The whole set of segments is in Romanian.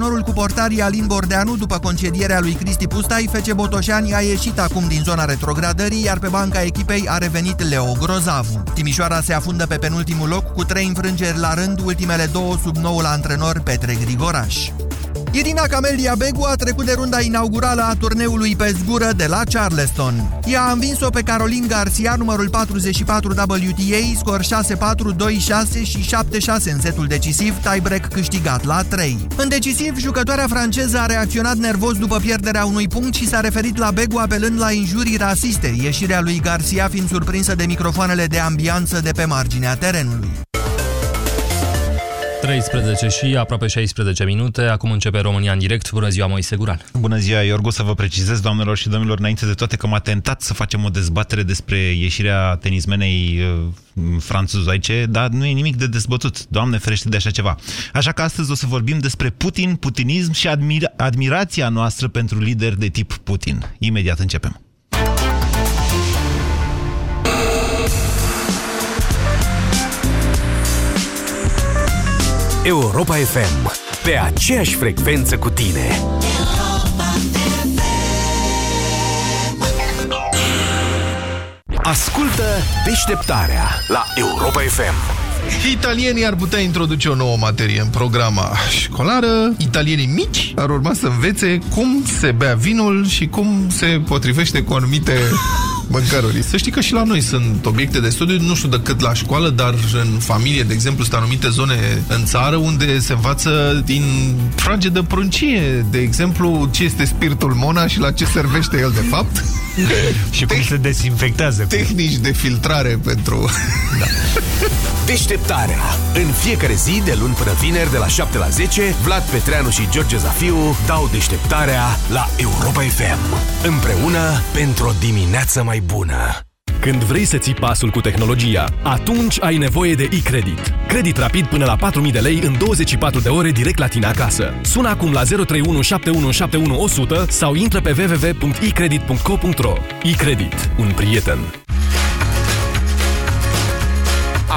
antrenorul cu portarii Alin Bordeanu, după concedierea lui Cristi Pustai, Fece Botoșani a ieșit acum din zona retrogradării, iar pe banca echipei a revenit Leo Grozavu. Timișoara se afundă pe penultimul loc cu trei înfrângeri la rând, ultimele două sub noul antrenor Petre Grigoraș. Irina Camelia Begu a trecut de runda inaugurală a turneului pe zgură de la Charleston. Ea a învins-o pe Caroline Garcia, numărul 44 WTA, scor 6-4, 2-6 și 7-6 în setul decisiv, tiebreak câștigat la 3. În decisiv, jucătoarea franceză a reacționat nervos după pierderea unui punct și s-a referit la Begu apelând la injurii rasiste, ieșirea lui Garcia fiind surprinsă de microfoanele de ambianță de pe marginea terenului. 13 și aproape 16 minute. Acum începe România în direct. Bună ziua, Moise Guran. Bună ziua, Iorgu. Să vă precizez, doamnelor și domnilor, înainte de toate că m-a tentat să facem o dezbatere despre ieșirea tenismenei uh, franțuzoice, dar nu e nimic de dezbătut. Doamne ferește de așa ceva. Așa că astăzi o să vorbim despre Putin, putinism și admira admirația noastră pentru lideri de tip Putin. Imediat începem. Europa FM. Pe aceeași frecvență cu tine. Ascultă deșteptarea la Europa FM. Italienii ar putea introduce o nouă materie în programa școlară. Italienii mici ar urma să învețe cum se bea vinul și cum se potrivește cu anumite mâncăruri. Să știi că și la noi sunt obiecte de studiu, nu știu de cât la școală, dar în familie, de exemplu, sunt anumite zone în țară unde se învață din frage de pruncie, de exemplu, ce este spiritul Mona și la ce servește el de fapt. și cum se dezinfectează. Tehnici de filtrare pentru... Da. Deșteptarea. În fiecare zi, de luni până vineri, de la 7 la 10, Vlad Petreanu și George Zafiu dau deșteptarea la Europa FM. Împreună pentru o dimineață mai bună. Când vrei să ții pasul cu tehnologia, atunci ai nevoie de e-credit. Credit rapid până la 4.000 de lei în 24 de ore direct la tine acasă. Sună acum la 031 7171 100 sau intră pe www.ecredit.co.ro. E-credit. Un prieten.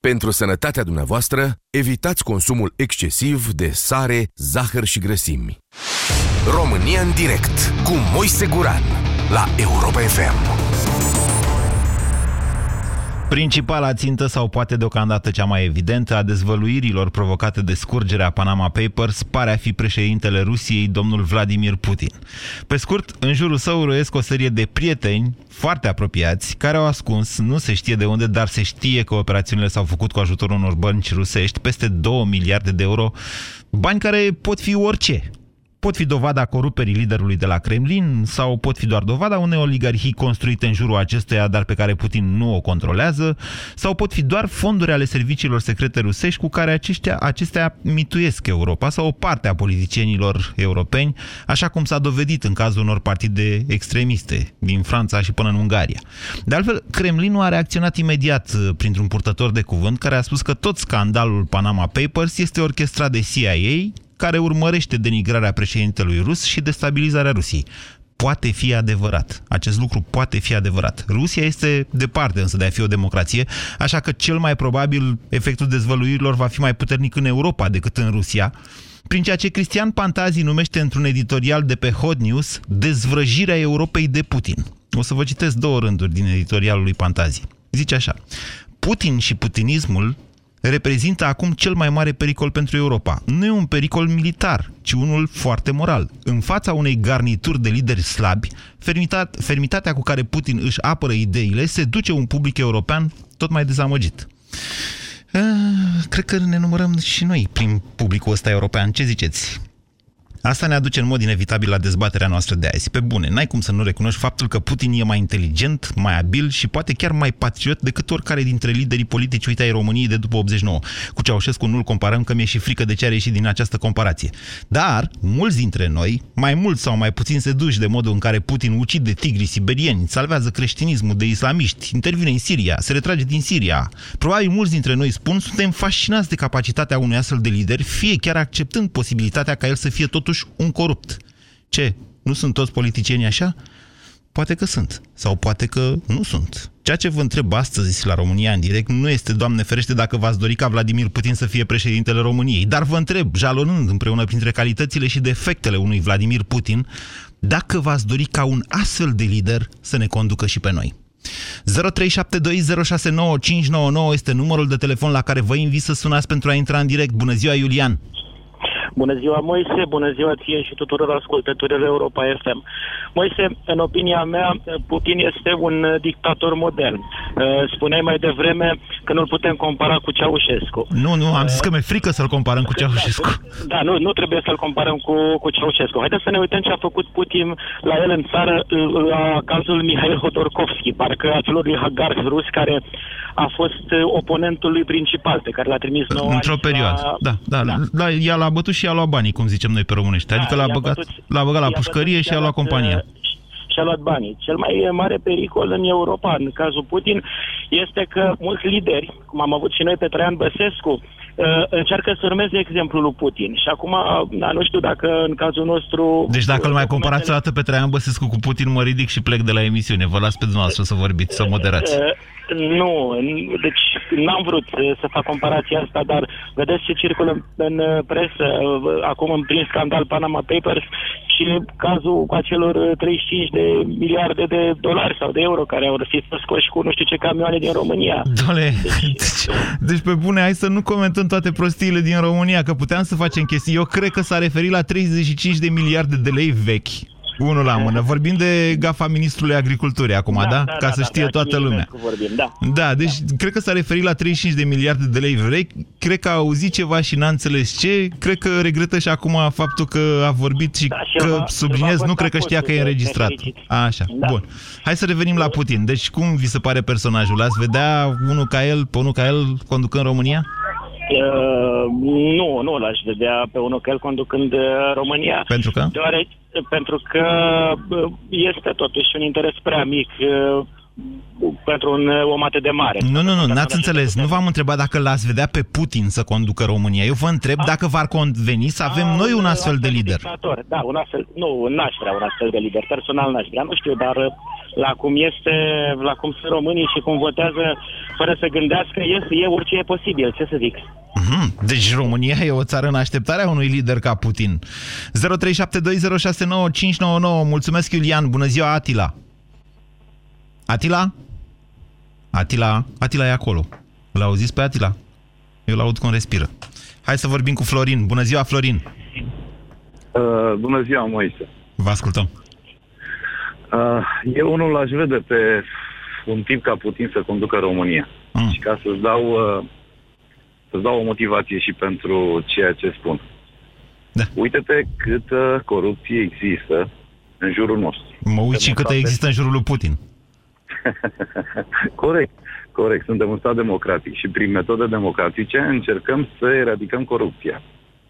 Pentru sănătatea dumneavoastră, evitați consumul excesiv de sare, zahăr și grăsimi. România în direct cu Moise Guran la Europa FM. Principala țintă sau poate deocamdată cea mai evidentă a dezvăluirilor provocate de scurgerea Panama Papers pare a fi președintele Rusiei, domnul Vladimir Putin. Pe scurt, în jurul său roiesc o serie de prieteni foarte apropiați, care au ascuns, nu se știe de unde, dar se știe că operațiunile s-au făcut cu ajutorul unor bănci rusești, peste 2 miliarde de euro, bani care pot fi orice, pot fi dovada coruperii liderului de la Kremlin sau pot fi doar dovada unei oligarhii construite în jurul acesteia, dar pe care Putin nu o controlează, sau pot fi doar fonduri ale serviciilor secrete rusești cu care aceștia, acestea mituiesc Europa sau o parte a politicienilor europeni, așa cum s-a dovedit în cazul unor partide extremiste din Franța și până în Ungaria. De altfel, Kremlinul a reacționat imediat uh, printr-un purtător de cuvânt care a spus că tot scandalul Panama Papers este orchestrat de CIA, care urmărește denigrarea președintelui rus și destabilizarea Rusiei. Poate fi adevărat. Acest lucru poate fi adevărat. Rusia este departe însă de a fi o democrație, așa că cel mai probabil efectul dezvăluirilor va fi mai puternic în Europa decât în Rusia, prin ceea ce Cristian Pantazi numește într-un editorial de pe Hot News dezvrăjirea Europei de Putin. O să vă citesc două rânduri din editorialul lui Pantazi. Zice așa, Putin și putinismul reprezintă acum cel mai mare pericol pentru Europa. Nu e un pericol militar, ci unul foarte moral. În fața unei garnituri de lideri slabi, fermitat, fermitatea cu care Putin își apără ideile se duce un public european tot mai dezamăgit. Uh, cred că ne numărăm și noi prin publicul ăsta european. Ce ziceți? Asta ne aduce în mod inevitabil la dezbaterea noastră de azi. Pe bune, n-ai cum să nu recunoști faptul că Putin e mai inteligent, mai abil și poate chiar mai patriot decât oricare dintre liderii politici, uite, ai României de după 89. Cu Ceaușescu nu-l comparăm, că mi-e și frică de ce are ieșit din această comparație. Dar, mulți dintre noi, mai mult sau mai puțin seduși de modul în care Putin ucide tigri siberieni, salvează creștinismul de islamiști, intervine în Siria, se retrage din Siria. Probabil mulți dintre noi spun, suntem fascinați de capacitatea unui astfel de lider, fie chiar acceptând posibilitatea ca el să fie totuși un corupt. Ce? Nu sunt toți politicieni așa? Poate că sunt. Sau poate că nu sunt. Ceea ce vă întreb astăzi la România în direct nu este, Doamne ferește, dacă v-ați dori ca Vladimir Putin să fie președintele României, dar vă întreb, jalonând împreună printre calitățile și defectele unui Vladimir Putin, dacă v-ați dori ca un astfel de lider să ne conducă și pe noi. 0372069599 este numărul de telefon la care vă invit să sunați pentru a intra în direct. Bună ziua, Iulian! Bună ziua, Moise, bună ziua ție și tuturor ascultătorilor Europa FM. Moise, în opinia mea, Putin este un dictator modern. Uh, spuneai mai devreme că nu-l putem compara cu Ceaușescu. Nu, nu, am zis că mi-e frică să-l comparăm cu Ceaușescu. Da, nu, nu trebuie să-l comparăm cu, cu Ceaușescu. Haideți să ne uităm ce a făcut Putin la el în țară, la cazul Mihail Hodorkovski, parcă acelor lui Hagar rus care a fost oponentul lui principal, pe care l-a trimis nouă Într-o perioadă, la... da, da, da. La, ea l-a bătut și a luat banii, cum zicem noi pe românești. Adică da, l-a băgat, l-a băgat la pușcărie și a luat compania și-a luat banii. Cel mai mare pericol în Europa, în cazul Putin, este că mulți lideri, cum am avut și noi pe Traian Băsescu, uh, încearcă să urmeze exemplul lui Putin. Și acum, da, nu știu dacă în cazul nostru... Deci dacă îl mai comparați o dată pe Traian Băsescu cu Putin, mă ridic și plec de la emisiune. Vă las pe dumneavoastră să vorbiți, să moderați. Uh, nu, deci n-am vrut să fac comparația asta, dar vedeți ce circulă în presă, acum în prin scandal Panama Papers și cazul cu acelor 35 de miliarde de dolari sau de euro care au fi scoși cu nu știu ce camioane din România. Doamne, deci, deci, deci pe bune, hai să nu comentăm toate prostiile din România, că puteam să facem chestii. Eu cred că s-a referit la 35 de miliarde de lei vechi unul la mână. Vorbim de gafa ministrului agriculturii acum, da? da? da Ca da, să da, știe da, toată lumea. Vorbim, da. da, deci da. cred că s-a referit la 35 de miliarde de lei vechi. Cred că a auzit ceva și n-a înțeles ce. Cred că regretă și acum faptul că a vorbit și da, că, subliniez, nu cred că știa că e înregistrat. Așa, da. bun. Hai să revenim la Putin. Deci cum vi se pare personajul? L-ați vedea unul ca el, pe unul ca el, conducând România? Uh, nu, nu l-aș vedea pe unul ca el conducând uh, România. Pentru că? Deoarece, pentru că uh, este totuși un interes prea mic uh, pentru un om atât de mare. Nu, nu, nu, n-ați înțeles. Nu v-am întrebat dacă l-ați vedea pe Putin să conducă România. Eu vă întreb A? dacă v-ar conveni să avem A, noi un astfel de lider. Dictator. Da, un astfel, nu, n-aș vrea un astfel de lider. Personal n-aș vrea, nu știu, dar la cum este, la cum sunt românii și cum votează fără să gândească, este, e orice e posibil, ce să zic. Mm-hmm. Deci România e o țară în așteptarea unui lider ca Putin. 0372069599. Mulțumesc, Iulian. Bună ziua, Atila. Atila? Atila, Atila e acolo. L auziți pe Atila? Eu l-aud cum respiră. Hai să vorbim cu Florin. Bună ziua, Florin. Uh, bună ziua, Moise. Vă ascultăm. Uh, eu unul aș vede pe un tip ca Putin să conducă România. Mm. Și ca să-ți dau, uh, să dau o motivație și pentru ceea ce spun. Da. Uite-te câtă corupție există în jurul nostru. Mă uit și câtă există în jurul lui Putin. corect, corect. Suntem un stat democratic și prin metode democratice încercăm să eradicăm corupția.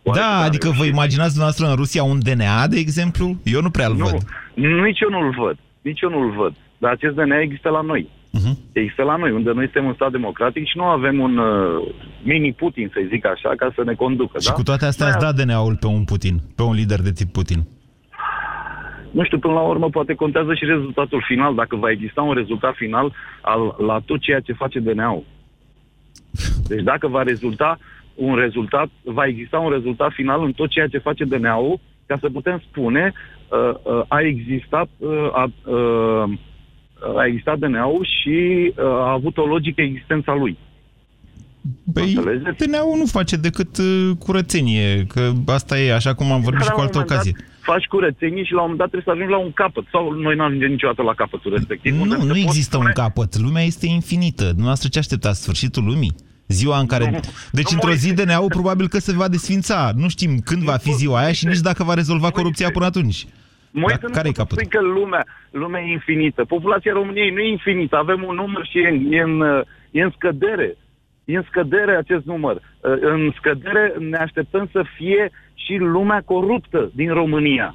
Poate da, adică vă imaginați dumneavoastră în Rusia un DNA, de exemplu? Eu nu prea-l văd. Nu, nici eu nu-l văd. Nici eu nu-l văd. Dar acest DNA există la noi. Uh-huh. Există la noi, unde noi suntem un stat democratic și nu avem un uh, mini-Putin, să zic așa, ca să ne conducă. Și da? cu toate astea ați dat DNA-ul pe un Putin, pe un lider de tip Putin. Nu știu, până la urmă poate contează și rezultatul final, dacă va exista un rezultat final al, la tot ceea ce face DNA-ul. Deci dacă va rezulta un rezultat, va exista un rezultat final în tot ceea ce face DNA-ul, ca să putem spune uh, uh, a existat uh, a, uh, a existat DNA-ul și uh, a avut o logică existența lui. Păi, DNA-ul nu face decât uh, curățenie, că asta e, așa cum am vorbit și cu altă ocazie. Dat, faci curățenie și la un moment dat trebuie să ajungi la un capăt. Sau noi nu ajungem niciodată la capătul respectiv. Nu, nu există spune... un capăt. Lumea este infinită. Dumneavoastră ce așteptați? Sfârșitul lumii? Ziua în care... Nu, deci nu, într-o zi Moise. DNA-ul probabil că se va desfința. Nu știm când va fi ziua aia și nici dacă va rezolva corupția până atunci. Moise, Dar nu care-i pot să capătul? spui că lumea, lumea e infinită. Populația României nu e infinită. Avem un număr și e în, e în, uh, e în scădere. E în scădere acest număr. Uh, În scădere ne așteptăm să fie și lumea coruptă din România.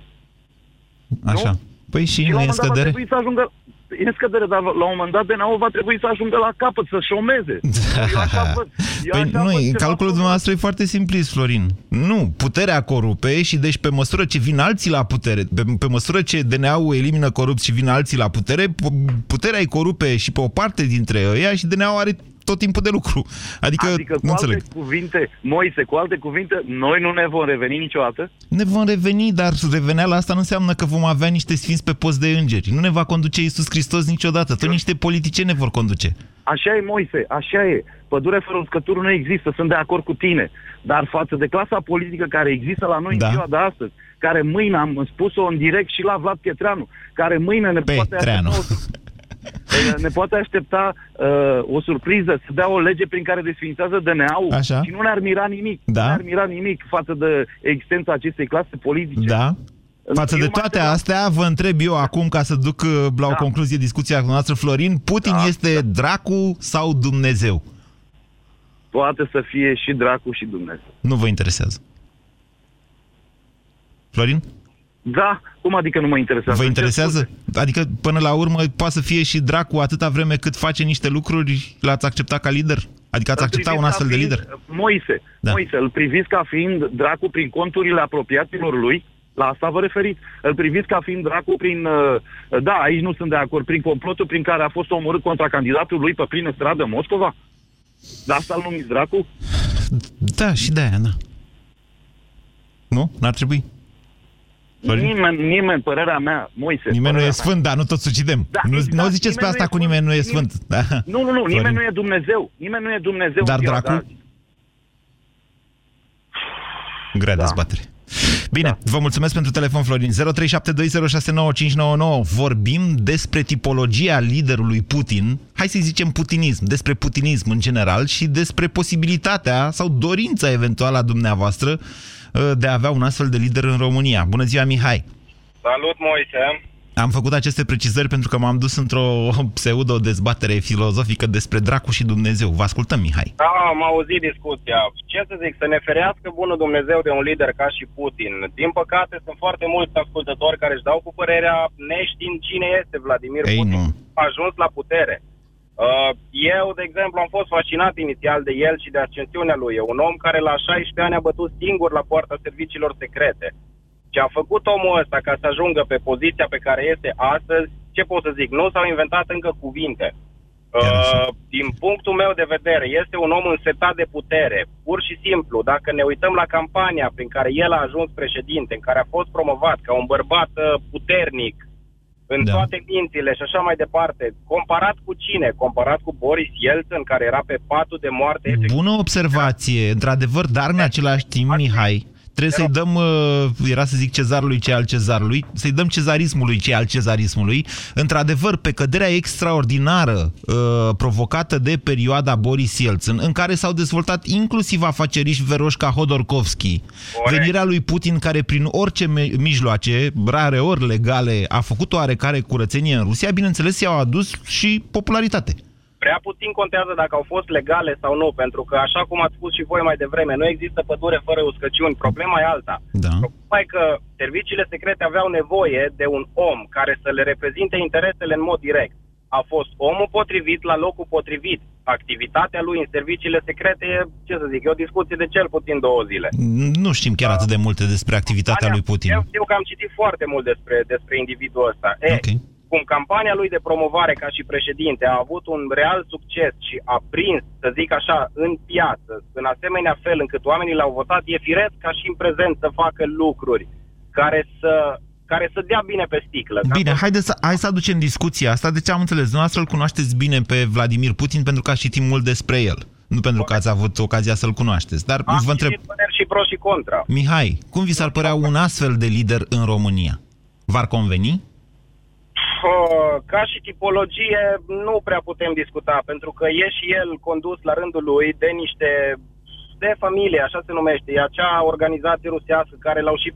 Așa. Păi și Și nu la e un în moment dat va scădere? trebui să ajungă E în scădere, dar la un moment dat DNA-ul va trebui să ajungă la capăt, să șomeze. Eu așa văd. Eu Păi așa nu, văd e- ceva calculul dumneavoastră e foarte simplist, Florin. Nu, puterea corupe și deci pe măsură ce vin alții la putere, pe, pe măsură ce DNA-ul elimină corupți și vin alții la putere, pu- puterea îi corupe și pe o parte dintre ei și DNA-ul are tot timpul de lucru. Adică, Adică, cu nu alte înțeleg. cuvinte, Moise, cu alte cuvinte, noi nu ne vom reveni niciodată? Ne vom reveni, dar reveneala asta nu înseamnă că vom avea niște sfinți pe post de îngeri. Nu ne va conduce Iisus Hristos niciodată. Tot niște politicieni ne vor conduce. Așa e, Moise, așa e. Pădure fără uscături nu există, sunt de acord cu tine. Dar față de clasa politică care există la noi Da. în ziua de astăzi, care mâine, am spus-o în direct și la Vlad Pietreanu, care mâine ne poate Petreanu. aștepta, o, ne poate aștepta uh, o surpriză, să dea o lege prin care desfințează DNA-ul Așa. și nu ne-ar mira nimic. Da. Nu ne-ar mira nimic față de existența acestei clase politice. Da? Față de Eu m-aș toate aștepta- astea, vă întreb eu acum, ca să duc uh, la o Da. concluzie discuția cu noastră, Florin, Putin Da, este dracu sau Dumnezeu? Poate să fie și dracu și Dumnezeu. Nu vă interesează. Florin? Da, cum adică nu mă interesează? Vă Îmi cer interesează? scuze. Adică, până la urmă, poate să fie și dracu atâta vreme cât face niște lucruri, l-ați acceptat ca lider? Adică ați Îl accepta priviți un ca astfel de fiind- lider? Moise, Da. Moise, îl priviți ca fiind dracu prin conturile apropiaților lui? La asta vă referiți? Îl priviți ca fiind dracu prin... uh, Da, aici nu sunt de acord. Prin complotul prin care a fost omorât contra candidatul lui pe plină stradă în Moscova? De asta îl numiți dracu? Da, și de aia, da. Nu? N-ar trebui? Florin? Nimeni, nimeni, părerea mea, Moise... Nimeni nu părerea e mea. sfânt, dar nu toți ucidem. Da, nu, exact, nu ziceți pe nimeni asta nu cu e nimeni nu e sfânt. sfânt. Da. Nu, nu, nu, Florin. nimeni nu e Dumnezeu. Nimeni nu e Dumnezeu. Dar în ziua dracu? de azi. Grea Da. dezbatere. Bine, da. vă mulțumesc pentru telefon, Florin. 0372069599. Vorbim despre tipologia liderului Putin, hai să zicem putinism, despre putinism în general și despre posibilitatea sau dorința eventuală a dumneavoastră uh, de a avea un astfel de lider în România. Bună ziua, Mihai! Salut, Moise! Am făcut aceste precizări pentru că m-am dus într-o pseudo-dezbatere filozofică despre dracu și Dumnezeu. Vă ascultăm, Mihai. Da, am auzit discuția. Ce să zic, să ne ferească bunul Dumnezeu de un lider ca și Putin. Din păcate, sunt foarte mulți ascultători care își dau cu părerea neștiind cine este Vladimir Ei, Putin. nu. A ajuns la putere. Uh, Eu, de exemplu, am fost fascinat inițial de el și de ascensiunea lui. E un om care la 16 ani a bătut singur la poarta serviciilor secrete. Ce a făcut omul ăsta ca să ajungă pe poziția pe care este astăzi, ce pot să zic, nu s-au inventat încă cuvinte. Chiar așa. Uh, din punctul meu de vedere, este un om însetat de putere. Pur și simplu, dacă ne uităm la campania prin care el a ajuns președinte, în care a fost promovat ca un bărbat uh, puternic, în Da. da. toate mințile și așa mai departe, comparat cu cine? Comparat cu Boris Yeltsin, care era pe patul de moarte. efectiv. Bună observație, într-adevăr, dar în același timp, Mihai, trebuie să-i dăm, uh, era să zic cezarului ce al cezarului, să-i dăm cezarismului ce al cezarismului. Într-adevăr, pe căderea extraordinară uh, provocată de perioada Boris Yeltsin, în care s-au dezvoltat inclusiv afaceriști veroși ca Hodorkovski, Corect. venirea lui Putin, care prin orice me- mijloace, rare ori legale, a făcut oarecare curățenie în Rusia, bineînțeles, i-au adus și popularitate. Prea puțin contează dacă au fost legale sau nu, pentru că, așa cum ați spus și voi mai devreme, nu există pădure fără uscăciuni. Problema e alta. Da. Problema e că serviciile secrete aveau nevoie de un om care să le reprezinte interesele în mod direct. A fost omul potrivit la locul potrivit. Activitatea lui în serviciile secrete e, ce să zic, e o discuție de cel puțin două zile. Nu știm chiar atât de multe despre activitatea lui Putin. Eu știu că am citit foarte mult despre, despre individul ăsta. E, Ok. Cum campania lui de promovare ca și președinte a avut un real succes și a prins, să zic așa, în piață, în asemenea fel încât oamenii l-au votat, e firesc ca și în prezent să facă lucruri care să, care să dea bine pe sticlă. Ca Bine, să- haideți să, hai să aducem discuția asta. Deci am înțeles, dumneavoastră îl cunoașteți bine pe Vladimir Putin pentru că ați citit mult despre el. Nu pentru că ați avut ocazia să-l cunoașteți. Dar Am vă întreb, citit păreri și pro și contra. Mihai, cum vi s-ar părea un astfel de lider în România? V-ar conveni? Uh, ca și tipologie nu prea putem discuta, pentru că e și el condus la rândul lui de niște de familie, așa se numește, e acea organizație rusească care l-au și...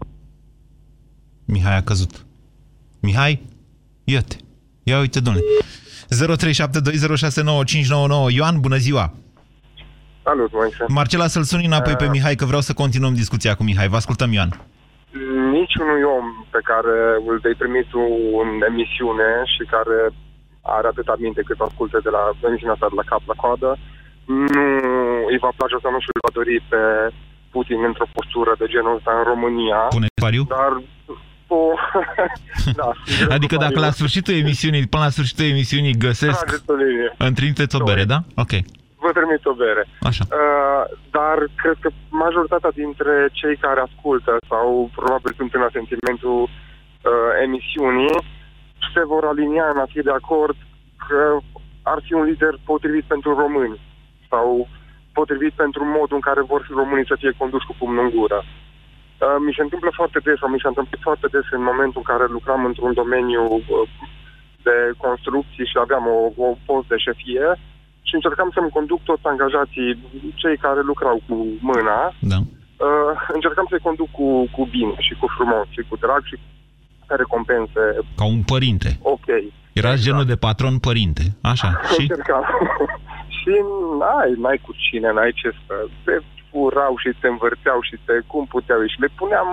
Mihai a căzut. Mihai? Iată. Ia uite, domnule. 0372069599. Ioan, bună ziua! Salut, Moise. Marcela, să-l suni înapoi pe Mihai, că vreau să continuăm discuția cu Mihai. Vă ascultăm, Ioan. Niciunui om pe care îl vei primi tu în emisiune și care are atâta minte cât ascultă de la emisiunea asta de la cap la coadă, nu îi va place sau nu și îl va dori pe Putin într-o postură de genul ăsta în România. Pune pariu? Dar o... da, Adică dacă la sfârșitul emisiunii, până la sfârșitul emisiunii găsesc, Trageți o linie. îmi trimiteți o bere, da? Ok. Vă trimit o bere. Așa. Uh, dar cred că majoritatea dintre cei care ascultă sau probabil sunt în asentimentul uh, emisiunii se vor alinia în a fi de acord că ar fi un lider potrivit pentru români sau potrivit pentru modul în care vor fi românii să fie conduși cu pumnul în gură. Uh, mi se întâmplă foarte des, sau mi s-a întâmplat foarte des în momentul în care lucram într-un domeniu uh, de construcții și aveam o, o post de șefie și încercam să-mi conduc toți angajații, cei care lucrau cu mâna, Da. uh, încercam să-i conduc cu, cu bine și cu frumos și cu drag și cu recompense Ca un părinte. ok. Erați genul de patron părinte. Așa. Și? Încercam. și n-ai, n-ai cu cine, n-ai ce să... Te furau și te învârteau și te cum puteau și le puneam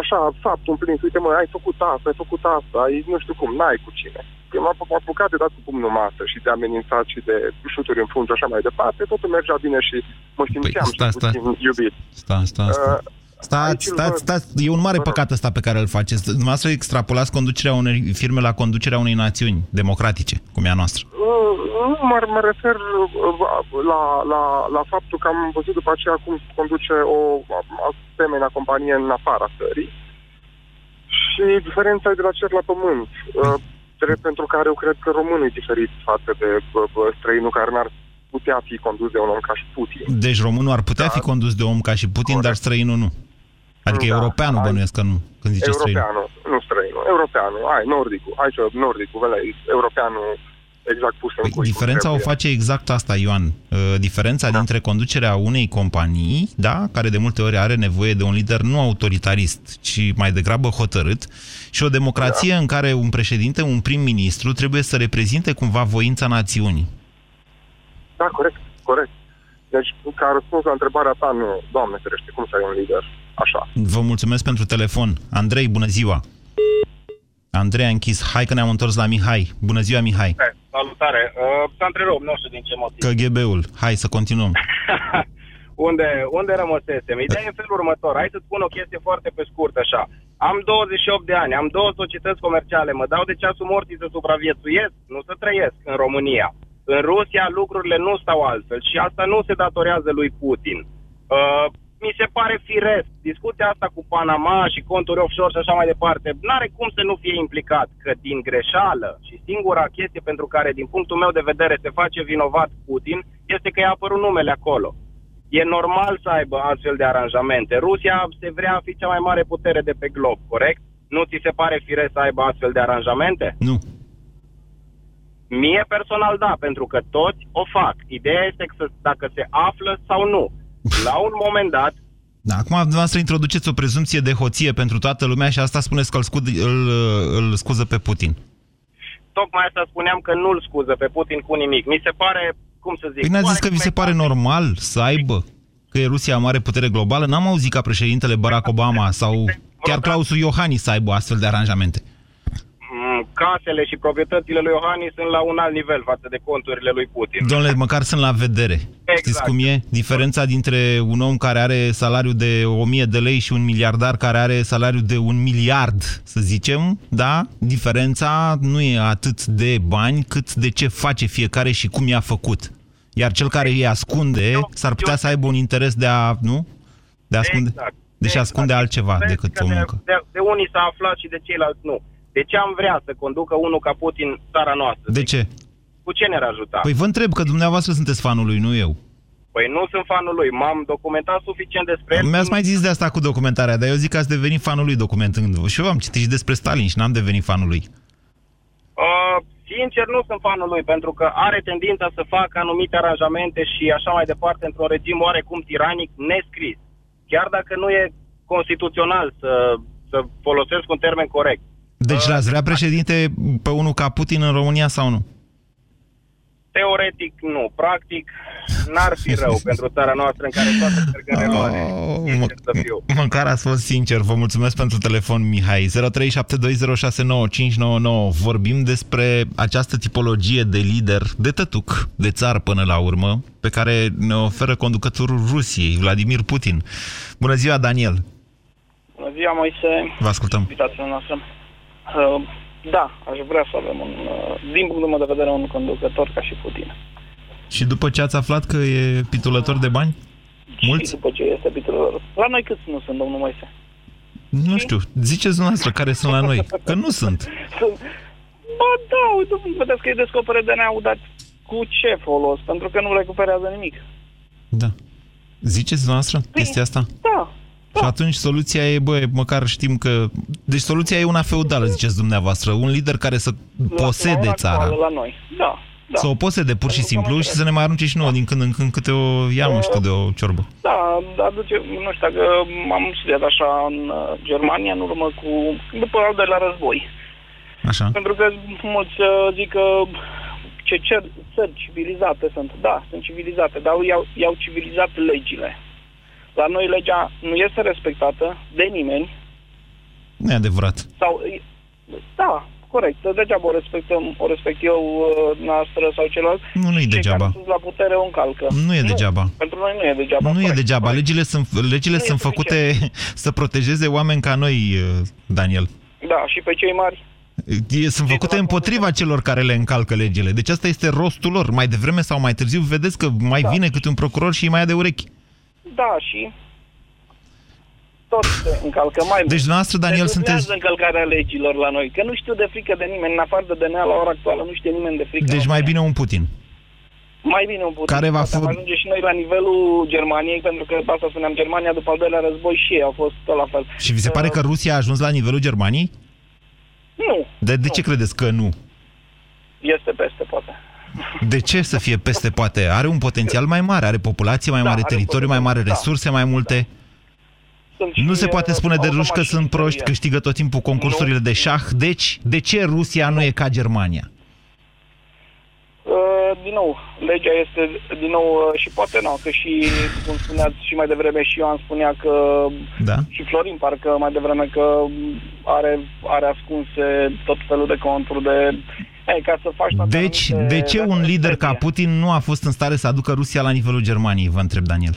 așa, faptul împlinit. Uite mă, ai făcut asta, ai făcut asta, ai nu știu cum, n-ai cu cine. Când m-am m-am apucat de dat cu pumnul masă și de amenințat și de șuturi în fund și așa mai departe, totul mergea bine și mă simțeam sta, și sta. puțin iubit. Sta, sta, sta. Uh, Stați, aici îl stați, văd. stați, e un mare păcat ăsta pe care îl faceți. Dumneavoastră extrapolați conducerea unei firme la conducerea unei națiuni democratice, cum e a noastră. Uh, Nu, mă, mă refer uh, la, la, la faptul că am văzut după aceea cum se conduce o asemenea companie în afara țării și diferența e de la cer la pământ. Uh, drept pentru care eu cred că românul e diferit față de uh, uh, străinul care n-ar putea fi condus de un om ca și Putin. Deci românul ar putea Da. fi condus de om ca și Putin, dar străinul nu. Adică Da, europeanul hai. bănuiesc că nu, când zice străinul. Europeanul, nu străinul, europeanul, hai, nordicul, hai să, nordicul, vele, europeanul exact pus în Păi, cui cum diferența o trebuie. face exact asta, Ioan. Uh, Diferența da. dintre conducerea unei companii, da, care de multe ori are nevoie de un lider nu autoritarist, ci mai degrabă hotărât, și o democrație da. în care un președinte, un prim-ministru trebuie să reprezinte cumva voința națiunii. Da, corect, corect. Deci, ca răspuns la întrebarea ta, nu, Doamne ferește, cum să ai un lider așa? Vă mulțumesc pentru telefon. Andrei, bună ziua! Andrei a închis. Hai că ne-am întors la Mihai. Bună ziua, Mihai. Salutare. Uh, s-a întrerupt, nu știu din ce motiv. KGB-ul. Hai să continuăm. unde, unde rămăsesem? Ideea e în felul următor. Hai să spun o chestie foarte pe scurt, așa. Am 28 de ani, am două societăți comerciale, mă dau de ceasul morții să supraviețuiesc, nu să trăiesc în România. În Rusia lucrurile nu stau altfel și asta nu se datorează lui Putin. Uh, mi se pare firesc. Discuția asta cu Panama și conturi offshore și așa mai departe, n-are cum să nu fie implicat, că din greșeală și singura chestie pentru care, din punctul meu de vedere, se face vinovat Putin, este că i-a apărut numele acolo. E normal să aibă astfel de aranjamente. Rusia se vrea a fi cea mai mare putere de pe glob, corect? Nu ți se pare firesc să aibă astfel de aranjamente? Nu. Mie personal da, pentru că toți o fac. Ideea este că dacă se află sau nu. La un moment dat, Da, acum dumneavoastră introduceți o prezumție de hoție pentru toată lumea și asta spuneți că îl, scud, îl, îl scuză pe Putin. tocmai asta spuneam că nu-l scuză pe Putin cu nimic. Mi se pare, cum să zic... Păi n-ați zis că vi se pare normal să aibă că e Rusia mare putere globală? N-am auzit ca președintele Barack Obama sau chiar Clausul Iohannis să aibă astfel de aranjamente. Mm, Casele și proprietățile lui Iohannis sunt la un alt nivel față de conturile lui Putin. Domnule, măcar sunt la vedere. Exact. Știți cum e? Diferența dintre un om care are salariu de 1000 de lei și un miliardar care are salariu de un miliard, să zicem, da? Diferența nu e atât de bani cât de ce face fiecare și cum i-a făcut. Iar cel care îi ascunde s-ar putea să aibă un interes de a, nu? De a ascunde. Exact. Deci ascunde altceva Vezi decât că o de, muncă. de, de unii s-a aflat și de ceilalți nu. De ce am vrea să conducă unul ca Putin țara noastră? De ce? Cu ce ne-ar ajuta? Păi vă întreb că dumneavoastră sunteți fanul lui, nu eu. Păi nu sunt fanul lui, m-am documentat suficient despre el. Mi-ați mai zis de asta cu documentarea, dar eu zic că ați devenit fanul lui documentându-vă. Și eu am citit și despre Stalin și n-am devenit fanul lui. Uh, sincer, nu sunt fanul lui, pentru că are tendința să facă anumite aranjamente și așa mai departe într-un regim oarecum tiranic nescris. Chiar dacă nu e constituțional să, să folosesc un termen corect. Deci l-ați vrea președinte pe unul ca Putin în România sau nu? Teoretic, nu. Practic, n-ar fi rău pentru țara noastră în care toate merg în reloare. Oh, mă, măcar ați fost sincer. Vă mulțumesc pentru telefon, Mihai. 0372069599. Vorbim despre această tipologie de lider, de tătuc, de țară până la urmă, pe care ne oferă conducătorul Rusiei, Vladimir Putin. Bună ziua, Daniel! Bună ziua, Moise! Vă ascultăm! Invitația noastră. Uh, da, aș vrea să avem, un, uh, din punctul meu de vedere, un conducător ca și Putin. Și după ce ați aflat că e pitulător de bani? Mulți? Și după ce este pitulător. La noi câți nu sunt, domnul Moise? Nu știu. Ziceți dumneavoastră care sunt la noi. Că nu sunt. Sunt. Ba da, uite, vedeți că îi descopere DNA-ul, dar cu ce folos? Pentru că nu recuperează nimic. Da. Ziceți dumneavoastră chestia asta? Da, Și atunci soluția e, bă, măcar știm că... Deci soluția e una feudală, ziceți dumneavoastră. Un lider care să posede la, țara. La noi, da. da. Să o posede pur și simplu și să ne mai arunce și nouă din când în când câte o ia, nu știu, de o ciorbă. Da, aduce, nu știu dacă am studiat așa în uh, Germania în urmă cu, după al doilea război. Așa. Pentru că mulți uh, zic că ce cer, țări civilizate sunt. Da, sunt civilizate, dar i-au, i-au civilizat legile. La noi legea nu este respectată de nimeni. Nu e adevărat. Sau, da, corect. Degeaba o respectăm, o respect eu, uh, noastră sau celălalt. Nu, nu e Cei degeaba. care sunt la putere o încalcă. Nu e degeaba. Pentru noi nu e degeaba. Nu e corect. degeaba. Legile sunt, legile Nu e sunt făcute să protejeze oameni ca noi, Daniel. Da, și pe cei mari. E- Sunt făcute împotriva celor care le încalcă legile. Deci asta este rostul lor. Mai devreme sau mai târziu vedeți că mai Da. vine câte un procuror și îi mai ia de urechi. Da, și tot se încalcă mai mult. Deci, dumneavoastră, Daniel, se sunteți- dublează încălcarea legilor la noi. Că nu știu de frică de nimeni. În afară de DNA, la ora actuală, nu știe nimeni de frică. Deci mai bine un Putin. Mai bine un putin. Care va Poate fi- am ajunge și noi la nivelul Germaniei, pentru că asta spuneam, Germania după al doilea război și ei au fost tot la fel. Și vi se pare că Rusia a ajuns la nivelul Germaniei? Nu, De, de ce credeți că nu? este peste, poate. De ce să fie peste poate? Are un potențial mai mare, are populație mai Da, mare, are teritoriu mai mare, potențial, da. resurse mai multe. Sunt Nu și, se poate uh, spune de ruși că automat și sunt proști, mizerie. câștigă tot timpul concursurile de șah. Deci, de ce Rusia nu e ca Germania? Uh, din nou, legea este, din nou, uh, și poate nu, că și, cum spuneați și mai devreme, și Ioan spunea că, Da? și Florin parcă mai devreme că are, are ascunse tot felul de conturi de... Ei, ca să faci toate Deci, anumite- de ce un lider ca Putin nu a fost în stare să aducă Rusia la nivelul Germaniei, vă întreb, Daniel?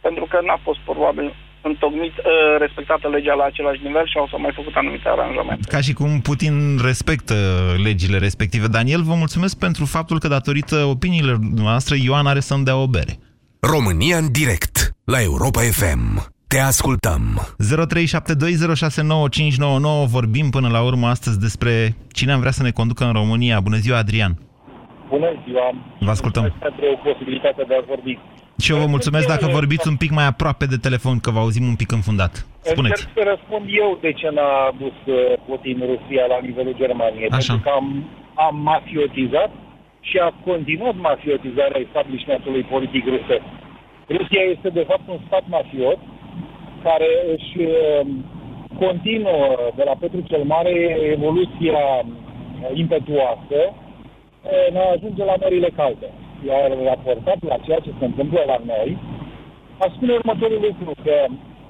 Pentru că n-a fost probabil întocmit, uh, respectată legea la același nivel și au s-au mai făcut anumite aranjamente. Ca și cum Putin respectă legile respective. Daniel, vă mulțumesc pentru faptul că, datorită opiniilor noastre, Ioan are să-mi dea o bere. România în direct la Europa FM. Te ascultăm. 0372069599 vorbim până la urmă astăzi despre cine am vrea să ne conducă în România. Bună ziua, Adrian! Bună ziua! Vă ascultăm. Mulțumesc pentru posibilitatea de a vorbi. Și eu vă mulțumesc dacă vorbiți un pic mai aproape de telefon, că vă auzim un pic înfundat. Spuneți. Încerc să răspund eu de ce n-a adus uh, Putin Rusia la nivelul Germaniei. Așa. Pentru că am, am mafiotizat și a continuat mafiotizarea establishmentului politic rusesc. Rusia este de fapt un stat mafiot care își uh, continuă de la Petru cel Mare evoluția uh, impetuoasă uh, în a ajunge la mările calde. Iar raportat la ceea ce se întâmplă la noi, aș spune următorul lucru, că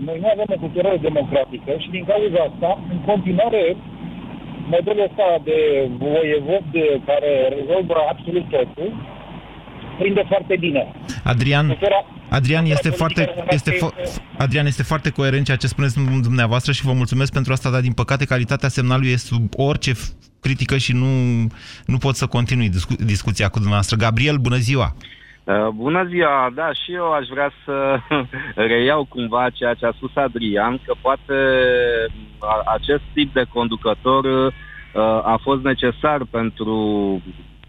noi nu avem o cultură democratică și din cauza asta, în continuare, modelul ăsta de voievod de- care rezolvă absolut totul, prinde foarte bine. Adrian, Cultura- Adrian este cultura foarte, politică este fo- Adrian este foarte coerent ceea ce spuneți dumneavoastră și vă mulțumesc pentru asta, dar din păcate calitatea semnalului este sub orice f- critică și nu, nu pot să continui discu- discuția cu dumneavoastră. Gabriel, bună ziua! Uh, Bună ziua, da, și eu aș vrea să reiau cumva ceea ce a spus Adrian, că poate a- acest tip de conducător uh, a fost necesar pentru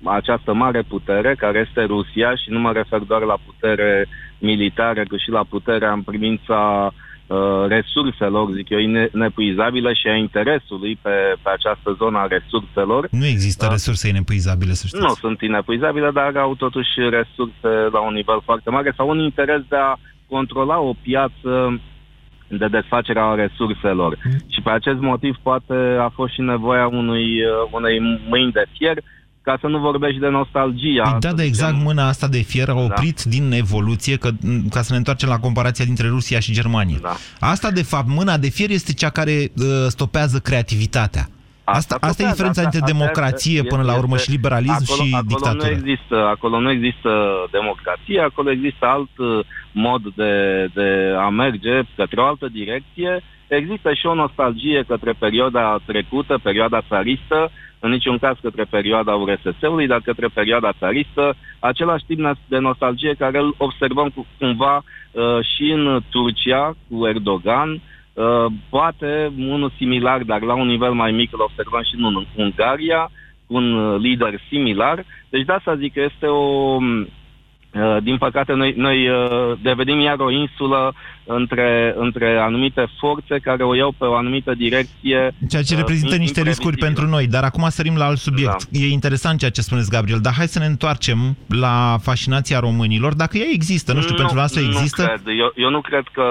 această mare putere, care este Rusia, și nu mă refer doar la putere militară, cât și la puterea în privința uh, resurselor, zic eu, ine- inepuizabile și a interesului pe, pe această zonă a resurselor. Nu există Da. resurse inepuizabile, să știți. Nu sunt inepuizabile, dar au totuși resurse la un nivel foarte mare sau un interes de a controla o piață de desfacere a resurselor. Și pe acest motiv poate a fost și nevoia unui, uh, unei mâini de fier, ca să nu vorbești de nostalgia. Păi da, de exact mâna asta de fier a oprit da. din evoluție, că, ca să ne întoarcem la comparația dintre Rusia și Germania. Da. Asta, de fapt, mâna de fier este cea care uh, stopează creativitatea. Asta, asta, e stopează, diferența asta- între asta democrație este- până la urmă și liberalism acolo, și acolo dictatură. Nu există, acolo nu există democrație, acolo există alt uh, mod de, de a merge către o altă direcție. Există și o nostalgie către perioada trecută, perioada țaristă, în niciun caz către perioada URSS-ului, dar către perioada țaristă, același tip de nostalgie care îl observăm cu, cumva uh, și în Turcia cu Erdogan, uh, poate unul similar, dar la un nivel mai mic îl observăm și în Ungaria, cu un uh, lider similar. Deci de asta zic că este o... Uh, din păcate, noi, noi uh, devenim iar o insulă între, între anumite forțe care o iau pe o anumită direcție. Ceea ce uh, reprezintă niște riscuri imprevizibilă. pentru noi. Dar acum sărim la alt subiect. Da. E interesant ceea ce spuneți, Gabriel, dar hai să ne întoarcem la fascinația românilor. Dacă ea există, nu știu, pentru noastră nu există? Cred. Eu, eu nu cred că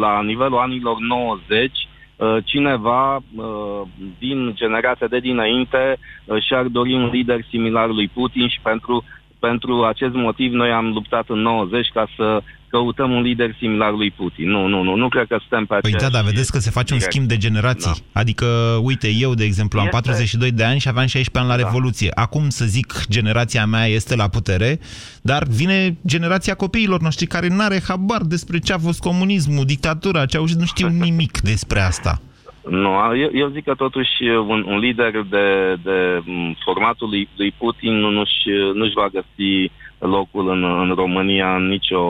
la nivelul anilor 90 uh, cineva uh, din generația de dinainte uh, și-ar dori un lider similar lui Putin și pentru, pentru acest motiv noi am luptat în 90 ca să căutăm un lider similar lui Putin. Nu, nu, nu, nu cred că suntem pe Păi da, aceeași dar vedeți că se face un direct. schimb de generații. Da. Adică, uite, eu, de exemplu, am Este- 42 de ani și aveam 16 ani la Da. Revoluție. Acum, să zic, generația mea este la putere, dar vine generația copiilor noștri care n-are habar despre ce a fost comunismul, dictatura, ce au nu știu nimic despre asta. Nu, eu, eu zic că totuși un, un lider de, de m, formatul lui, lui Putin nu-și, nu-și va găsi locul în, în România în nicio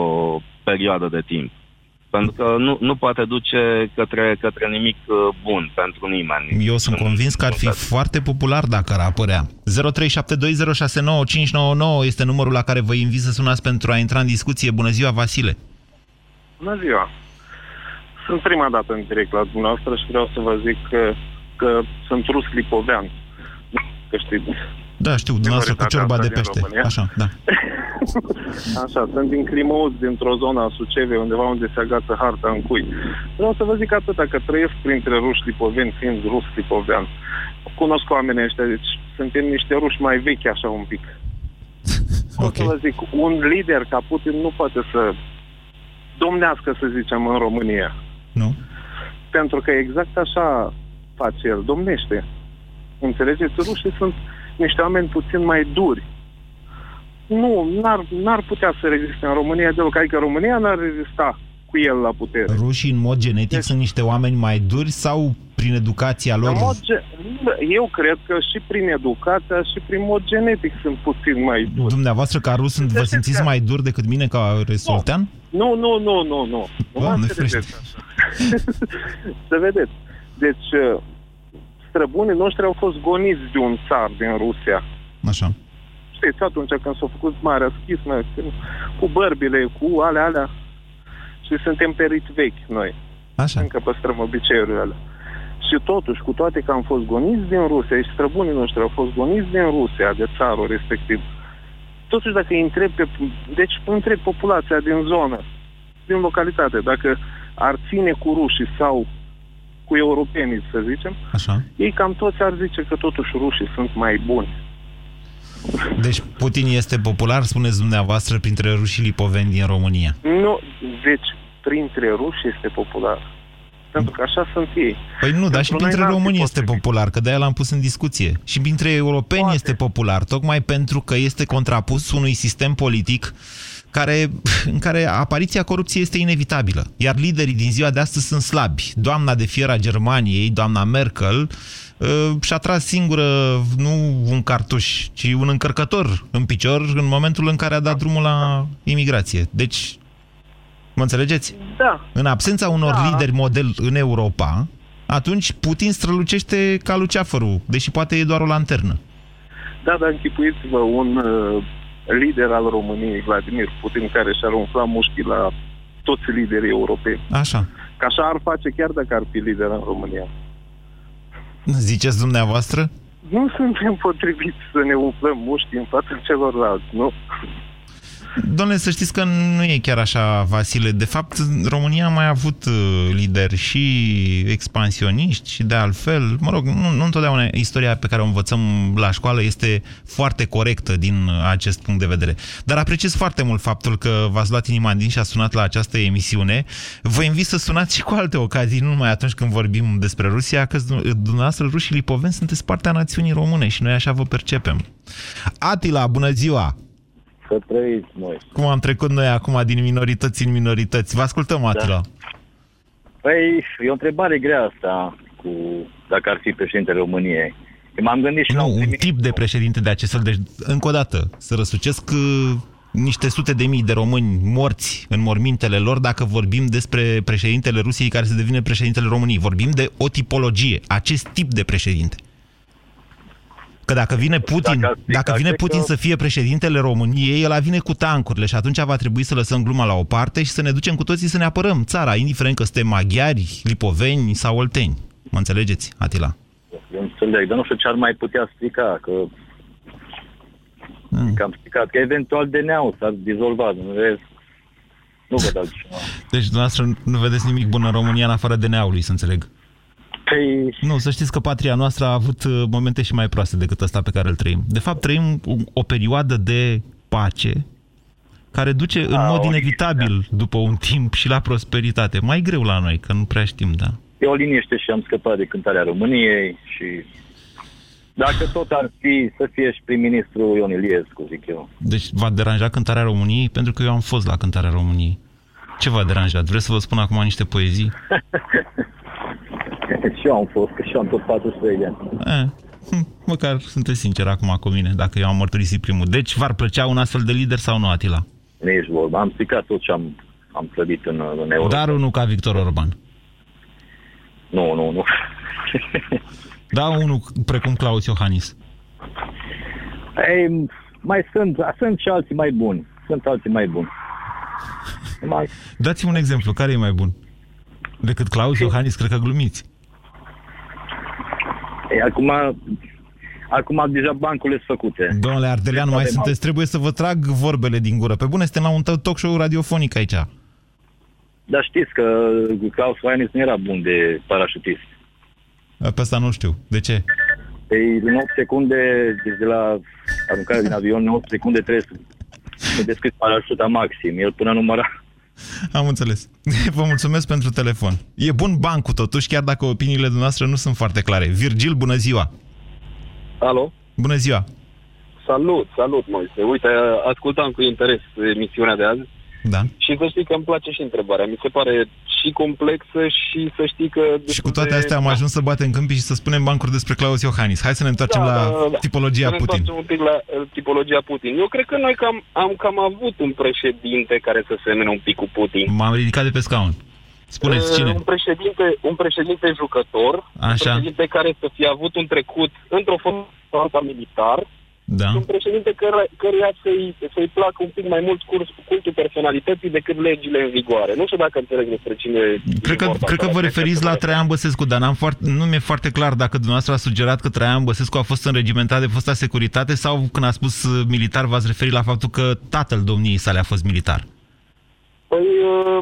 perioadă de timp. Pentru că nu, nu poate duce către, către nimic uh, bun pentru nimeni. Eu sunt convins că ar fi foarte popular dacă ar apărea. 0372069599 este numărul la care vă invit să sunați pentru a intra în discuție. Bună ziua, Vasile! Bună ziua! Sunt prima dată în direct la dumneavoastră și vreau să vă zic că, că sunt rus lipovean. Că știți. Da, știu, dumneavoastră cu minoritatea ciorba de asta din pește. România. Așa, da. Așa, sunt din Climăuț, dintr-o zonă a Sucevei, undeva unde se agață harta în cui. Vreau să vă zic atâta, că trăiesc printre ruși lipoveni, fiind rus lipovean. Cunosc oamenii ăștia, deci suntem niște ruși mai vechi, așa un pic. Cum să vă zic, un lider ca Putin nu poate să domnească, să zicem, în România. Nu? Pentru că exact așa face el, domnește. Înțelegeți? Rușii sunt niște oameni puțin mai duri. Nu, n-ar, n-ar putea să reziste în România deloc. Adică România n-ar rezista cu el la putere. Rușii, în mod genetic, sunt niște oameni mai duri sau prin educația lor? În mod ge- eu cred că și prin educația și prin mod genetic sunt puțin mai duri. Dumneavoastră, ca rus, sunt, vă simțiți mai dur decât mine ca resoltean? Nu, nu, nu, nu, nu. Nu mă Doamne înțelegeți așa. să vedeți. Deci, uh, străbunii noștri au fost goniți de un țar din Rusia. Așa. Știți, atunci când s-a făcut marea schismă, când- cu bărbile, cu alea, alea, și suntem periți vechi noi. Așa. Încă păstrăm obiceiurile alea. Și totuși, cu toate că am fost goniți din Rusia și străbunii noștri au fost goniți din Rusia, de țarul respectiv, totuși dacă îi întreb pe, deci întreb populația din zonă, din localitate, dacă ar ține cu rușii sau cu europenii, să zicem, Așa. ei cam toți ar zice că totuși rușii sunt mai buni. Deci Putin este popular, spuneți dumneavoastră, printre rușii lipoveni din România. Nu, deci printre ruși este popular. Pentru că așa sunt ei. Păi nu, dar și noi printre n-ar fi români este popular, că de-aia l-am pus în discuție. Și printre europeni este popular, tocmai pentru că este contrapus unui sistem politic care, în care apariția corupției este inevitabilă. Iar liderii din ziua de astăzi sunt slabi. Doamna de fier a Germaniei, doamna Merkel, uh, și-a tras singură, nu un cartuș, ci un încărcător în picior în momentul în care a dat drumul la imigrație. Deci, mă înțelegeți? Da. În absența unor Da. lideri model în Europa, atunci Putin strălucește ca luceafărul, deși poate e doar o lanternă. Da, dar închipuiți-vă un uh, lider al României, Vladimir Putin, care și-ar umfla mușchii la toți liderii europeni. Așa. Că așa ar face chiar dacă ar fi lider în România. Ziceți dumneavoastră? Nu suntem potriviți să ne umflăm mușchii în fața celorlalți, nu? Domnule, să știți că nu e chiar așa, Vasile. De fapt, România a mai avut uh, lideri și expansioniști și de altfel. Mă rog, nu, nu întotdeauna istoria pe care o învățăm la școală este foarte corectă din acest punct de vedere. Dar apreciez foarte mult faptul că v-ați luat inima din și a sunat la această emisiune. Vă invit să sunați și cu alte ocazii, nu numai atunci când vorbim despre Rusia, că dumneavoastră rușii lipoveni sunteți partea națiunii române și noi așa vă percepem. Atila, bună ziua! Să trăiți, noi. Cum am trecut noi acum din minorități în minorități? Vă ascultăm, Atila. Da. Păi, e o întrebare grea asta, cu dacă ar fi președintele României. M-am gândit și nu, la un tip de președinte de acest fel. Deci, încă o dată, să răsucesc uh, niște sute de mii de români morți în mormintele lor dacă vorbim despre președintele Rusiei care se devine președintele României. Vorbim de o tipologie, acest tip de președinte. Că dacă vine Putin, dacă, dacă vine Putin că... să fie președintele României, el vine cu tancurile și atunci va trebui să lăsăm gluma la o parte și să ne ducem cu toții să ne apărăm țara, indiferent că suntem maghiari, lipoveni sau olteni. Mă înțelegeți, Atila? Eu înțeleg, dar nu știu ce ar mai putea strica, că mm. am stricat, că eventual DNA-ul s-ar dizolva, nu vezi? Nu văd altceva. Deci dumneavoastră nu vedeți nimic bun în România în afară DNA-ului, să înțeleg. Păi... Nu, să știți că patria noastră a avut uh, momente și mai proaste decât ăsta pe care îl trăim. De fapt, trăim o perioadă de pace care duce în mod inevitabil după un timp și la prosperitate. Mai greu la noi, că nu prea știm, da. E o liniște și am scăpat de cântarea României și dacă tot ar fi să fie și prim-ministru Ion Iliescu, zic eu. Deci v-a deranjat cântarea României? Pentru că eu am fost la cântarea României. Ce v-a deranjat? Vreți să vă spun acum niște poezii? și eu am fost, că și eu am tot 43 de ani. Eh, hm, măcar sunteți sincer acum cu mine, dacă eu am mărturisit primul. Deci, v-ar plăcea un astfel de lider sau nu, Atila? Nici vorba. Am stricat tot ce am, am clădit în, în Europa. Dar unul ca Victor Orban. Nu, nu, nu. da, unul precum Claus Iohannis. Ei, mai sunt, sunt și alții mai buni. Sunt alții mai buni. Mai... Dați-mi un exemplu. Care e mai bun? Decât Claus Iohannis, cred că glumiți. E, acum, acum deja bancurile sunt făcute. Domnule Ardeleanu, mai sunteți, trebuie să vă trag vorbele din gură. Pe bune, suntem la un talk show radiofonic aici. Dar știți că Claus Iohannis nu era bun de parașutist. Pe asta nu știu. De ce? Ei, în 8 secunde, deci de la aruncarea din avion, în 8 secunde trebuie să descris parașuta maxim. El până număra am înțeles. Vă mulțumesc pentru telefon. E bun bancul totuși, chiar dacă opiniile dumneavoastră nu sunt foarte clare. Virgil, bună ziua! Alo? Bună ziua! Salut, salut, Moise. Uite, ascultam cu interes emisiunea de azi da. Și să știi că îmi place și întrebarea. Mi se pare și complexă și să știi că... Și cu toate astea am ajuns să batem câmpii și să spunem bancuri despre Claus Iohannis. Hai să ne întoarcem da, la da, da. tipologia să Putin. Să ne un pic la uh, tipologia Putin. Eu cred că noi cam, am cam avut un președinte care să semene un pic cu Putin. M-am ridicat de pe scaun. Spuneți uh, cine? Un președinte, un președinte jucător, Așa. un președinte care să fie avut un trecut într-o formă militar, da. un președinte căr- căruia să-i, să-i placă un pic mai mult curs, cultul personalității decât legile în vigoare. Nu știu dacă înțeleg despre cine... Cred că, cred că vă referiți la Traian Băsescu, dar n-am foarte, nu mi-e foarte clar dacă dumneavoastră a sugerat că Traian Băsescu a fost înregimentat de fosta securitate sau când a spus uh, militar v-ați referit la faptul că tatăl domniei sale a fost militar. Păi, uh,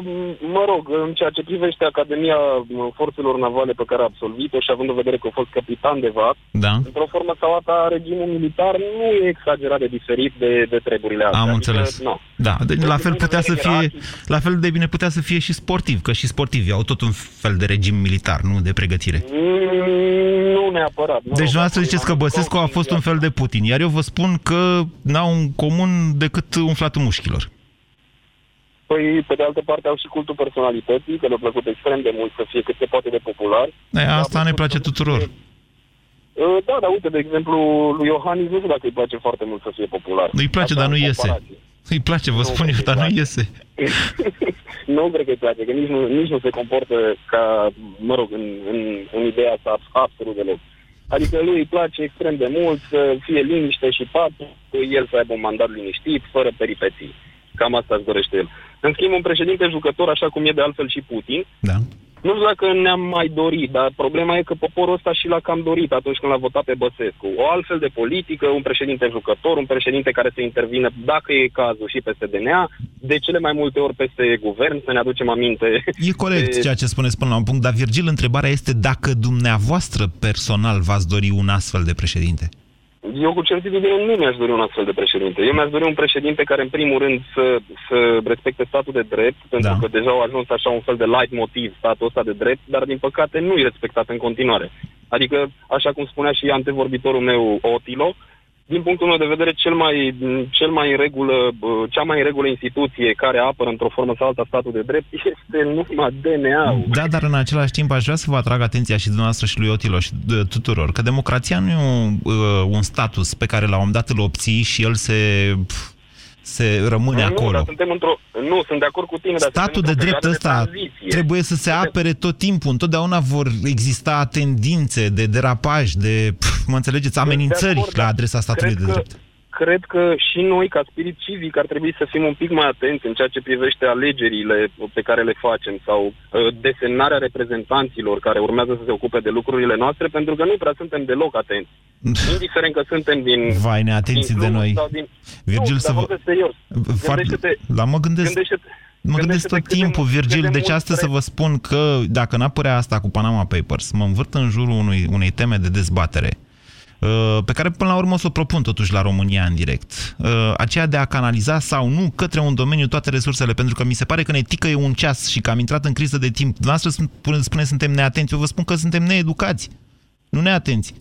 mă rog, în ceea ce privește Academia uh, Forțelor Navale pe care a absolvit-o și având în vedere că a fost capitan de VAT, da. într-o formă sau alta, regimul militar nu e exagerat de diferit de, de treburile astea. Am adică, înțeles. No. Da, deci la fel putea să fie, la fel de bine putea să fie și sportiv, că și sportivii au tot un fel de regim militar, nu de pregătire. Mm, nu neapărat. Nu deci dumneavoastră ziceți că Băsescu a fost un fel de Putin, iar eu vă spun că n-au în comun decât umflatul mușchilor. Păi, pe de altă parte, au și cultul personalității, că le-a plăcut extrem de mult să fie cât se poate de popular. E, asta ne place tuturor. Uh, da, dar uite, de exemplu, lui Iohannis nu știu dacă îi place foarte mult să fie popular. Îi place, Asta dar nu iese. Îi place, vă nu spun eu, dar nu iese. nu cred că îi place, că nici nu, nici nu se comportă ca, mă rog, în, în, în ideea asta absolut deloc. Adică lui îi place extrem de mult să fie liniște și pace, el să aibă un mandat liniștit, fără peripeții. Cam asta își dorește el. În schimb, un președinte jucător, așa cum e de altfel și Putin, da. Nu știu dacă ne-am mai dorit, dar problema e că poporul ăsta și l-a cam dorit atunci când l-a votat pe Băsescu. O altfel de politică, un președinte jucător, un președinte care să intervine, dacă e cazul, și peste DNA, de cele mai multe ori peste guvern, să ne aducem aminte. E corect ceea ce spuneți până la un punct, dar Virgil, întrebarea este dacă dumneavoastră personal v-ați dori un astfel de președinte. Eu cu certitudine nu mi-aș dori un astfel de președinte. Eu mi-aș dori un președinte care, în primul rând, să, să respecte statul de drept, pentru Da. că deja au ajuns așa un fel de light motiv statul ăsta de drept, dar, din păcate, nu e respectat în continuare. Adică, așa cum spunea și antevorbitorul meu, Otilo, din punctul meu de vedere, cel mai, cel mai în regulă, bă, cea mai în regulă instituție care apără într-o formă sau alta statul de drept este numai DNA-ul. Da, dar în același timp aș vrea să vă atrag atenția și dumneavoastră și lui Otilo și de, tuturor, că democrația nu e un, uh, un status pe care la un moment dat îl obții și el se, pf, se rămâne nu, acolo. Dar suntem într-o... Nu, sunt de acord cu tine, dar Statul suntem de într-o drept perioadă ăsta de tranziție. trebuie să se apere tot timpul. Întotdeauna vor exista tendințe de derapaj, de, pf, mă înțelegeți, amenințări acord, la dar adresa statului cred de că- drept. Cred că și noi, ca spirit civic, ar trebui să fim un pic mai atenți în ceea ce privește alegerile pe care le facem sau uh, desemnarea reprezentanților care urmează să se ocupe de lucrurile noastre, pentru că nu prea suntem deloc atenți. Indiferent că suntem din... Vai, neatenții din de glumă noi. sau Din... Virgil, nu, să dar vă... vorbesc serios. Foarte... Gândește-te- La mă gândesc... Gândește-te, Mă gândesc tot cât de timpul, mult- Virgil, cât de deci mult astăzi să pre- vă spun că dacă n-apărea asta cu Panama Papers, mă învârt în jurul unui, unei teme de dezbatere uh, pe care până la urmă o să o propun totuși la România în direct. Uh, Aceea de a canaliza sau nu către un domeniu toate resursele, pentru că mi se pare că ne ticăie un ceas și că am intrat în criză de timp. Dumneavoastră spune, spune suntem neatenți, eu vă spun că suntem needucați, nu neatenți.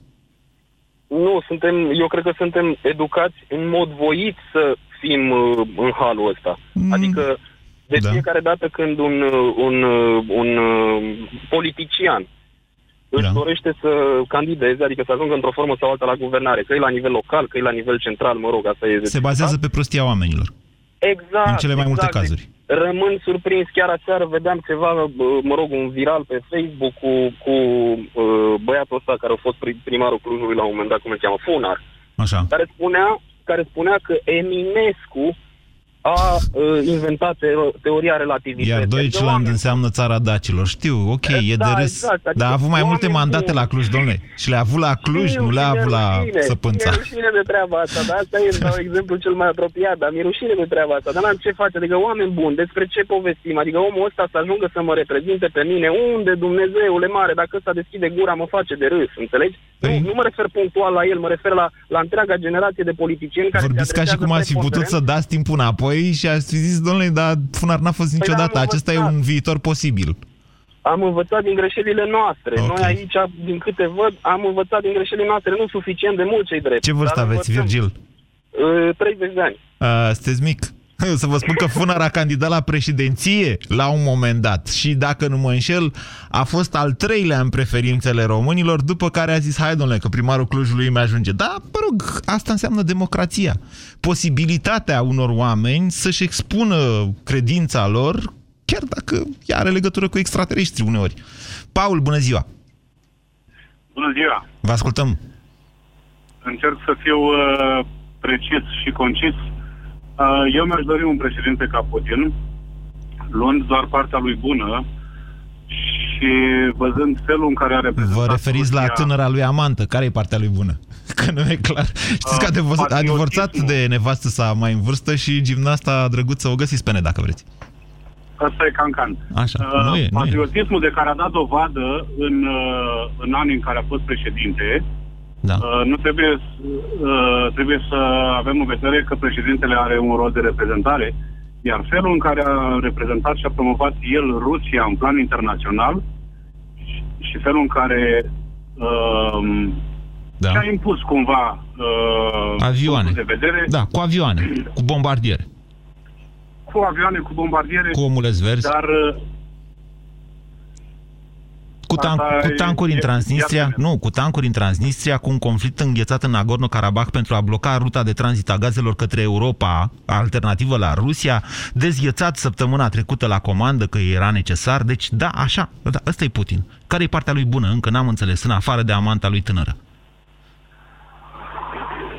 Nu, suntem, eu cred că suntem educați în mod voit să fim uh, în halul ăsta. Adică de Da. fiecare dată când un, uh, un, uh, un uh, politician își Da. dorește să candideze, adică să ajungă într-o formă sau alta la guvernare, că e la nivel local, că e la nivel central, mă rog, asta e... Se bazează pe prostia oamenilor, Exact. în cele mai multe exact. cazuri. Rămân surprins, chiar aseară vedeam ceva, bă, mă rog, un viral pe Facebook cu, cu uh, băiatul ăsta care a fost pri- primarul Clujului la un moment dat, cum îl cheamă, Funar, Așa. care spunea, care spunea că Eminescu a uh, inventat teo- teoria relativității. Iar Adică Deutschland oameni- înseamnă țara dacilor. Știu, ok, e Da, de râs. exact, adică dar a avut mai multe oameni mandate buni. la Cluj, domnule. Și le-a avut la Cluj, Știu, nu le-a și mi-e avut la rușine, Săpânța. Mi-e rușine de treaba asta, dar asta e dau exemplul cel mai apropiat, dar mi-e rușine de treaba asta. Dar n-am ce face, adică oameni buni, despre ce povestim? Adică omul ăsta să ajungă să mă reprezinte pe mine, unde Dumnezeule mare, dacă ăsta deschide gura, mă face de râs, înțelegi? Păi- Nu, nu mă refer punctual la el, mă refer la, la întreaga generație de politicieni care Vorbiți se ca și cum ați fi putut să dați timpul înapoi și ați fi zis, domnule, dar Funar n-a fost Păi da, niciodată. am Acesta e învățat. un viitor posibil. Am învățat din greșelile noastre. Ok. Noi aici, din câte văd, am învățat din greșelile noastre, nu suficient de mult cei drept. Ce vârstă dar aveți, învățăm. Virgil? Uh, 30 de ani. Uh, sunteți mic. Eu să vă spun că Funar a candidat la președinție la un moment dat și, dacă nu mă înșel, a fost al treilea în preferințele românilor, după care a zis, hai domnule, că primarul Clujului îmi ajunge. Da, mă rog, asta înseamnă democrația. Posibilitatea unor oameni să-și expună credința lor, chiar dacă ea are legătură cu extraterestri uneori. Paul, bună ziua! Bună ziua! Vă ascultăm! Încerc să fiu uh, precis și concis. Uh, eu mi-aș dori un președinte ca Putin, luând doar partea lui bună și văzând felul în care a reprezentat Vă referiți la Rusia- tânăra lui amantă. Care e partea lui bună? Că nu e clar. Știți că a divorțat, a divorțat de nevastă sa mai în vârstă și gimnasta drăguță o găsiți pe net, dacă vreți. Asta e cancan. Așa, Uh, nu e, nu e. patriotismul de care a dat dovadă în, uh, în anii în care a fost președinte, da. uh, nu trebuie, să- uh, trebuie să avem în vedere că președintele are un rol de reprezentare, iar felul în care a reprezentat și a promovat el Rusia în plan internațional și, și felul în care uh, da. și-a impus cumva uh, Avioane. punctul de vedere Da, cu avioane, cu bombardiere, cu avioane, cu bombardiere, cu omuleți verzi, dar uh, cu, tan- asta cu e- tancuri în e- Transnistria, iată. nu, cu tancuri în Transnistria, cu un conflict înghețat în Nagorno-Karabakh pentru a bloca ruta de tranzit a gazelor către Europa, alternativă la Rusia, dezghețat săptămâna trecută la comandă că era necesar, deci da, așa, da, ăsta e Putin. Care e partea lui bună? Încă n-am înțeles, în afară de amanta lui tânără.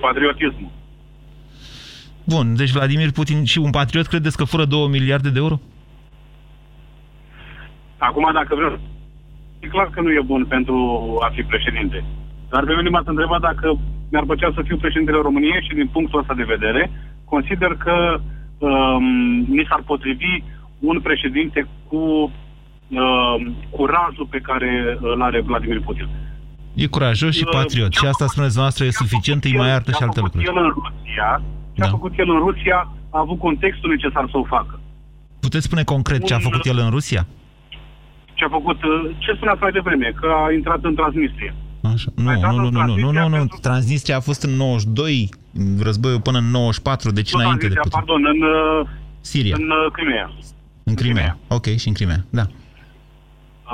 patriotismul. Bun, deci Vladimir Putin și un patriot credeți că fură 2 miliarde de euro? Acum, dacă vrem e clar că nu e bun pentru a fi președinte. Dar pe mine m-ați întrebat dacă mi-ar plăcea să fiu președintele României și din punctul ăsta de vedere, consider că um, mi s-ar potrivi un președinte cu um, curajul pe care îl are Vladimir Putin. E curajos și patriot. Și asta, spuneți noastră, e suficient, îi mai arată și alte lucruri. El în Rusia, ce a Da. făcut el în Rusia a avut contextul necesar să o facă. Puteți spune concret ce a făcut el în Rusia? Ce a făcut, uh, ce spuneați mai devreme, că a intrat în Transnistria. Așa. Nu, nu, nu, nu, nu, nu, nu, nu. Transnistria a fost în 92, războiul până în 94, deci Nu înainte de Transnistria, Putin. pardon, în, uh, Siria. în uh, Crimea. În Crimea. Ok, și în Crimea, da.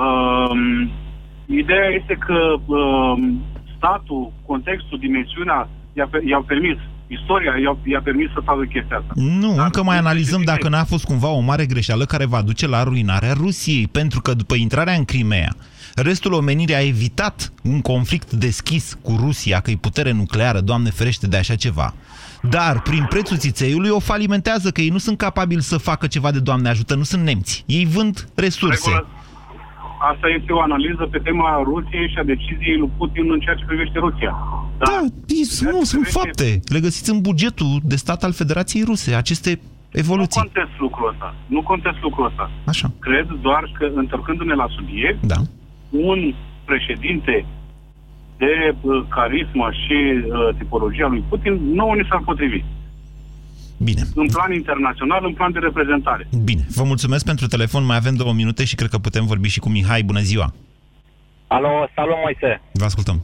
Um, ideea este că um, statul, contextul, dimensiunea i-a, pe- i-au permis, istoria i-a, i-a permis să facă chestia asta. Nu, încă mai analizăm dacă n-a fost cumva o mare greșeală care va duce la ruinarea Rusiei, pentru că după intrarea în Crimea, restul omenirii a evitat un conflict deschis cu Rusia, că e putere nucleară, Doamne ferește de așa ceva. Dar, prin prețul țițeiului, o falimentează, că ei nu sunt capabili să facă ceva de Doamne ajută, nu sunt nemți. Ei vând resurse. Regulă, asta este o analiză pe tema Rusiei și a deciziei lui Putin în ceea ce privește Rusia. Da, da nu, sunt fapte. Le găsiți în bugetul de stat al Federației Ruse, aceste evoluții. Nu contest lucrul ăsta. Nu contest lucrul ăsta. Așa. Cred doar că, întorcându-ne la subiect, da. un președinte de uh, carismă și uh, tipologia lui Putin nouă ni s-ar potrivi. Bine. În plan internațional, în plan de reprezentare. Bine, vă mulțumesc pentru telefon, mai avem două minute și cred că putem vorbi și cu Mihai. Bună ziua! Alo, salut Moise. Vă ascultăm.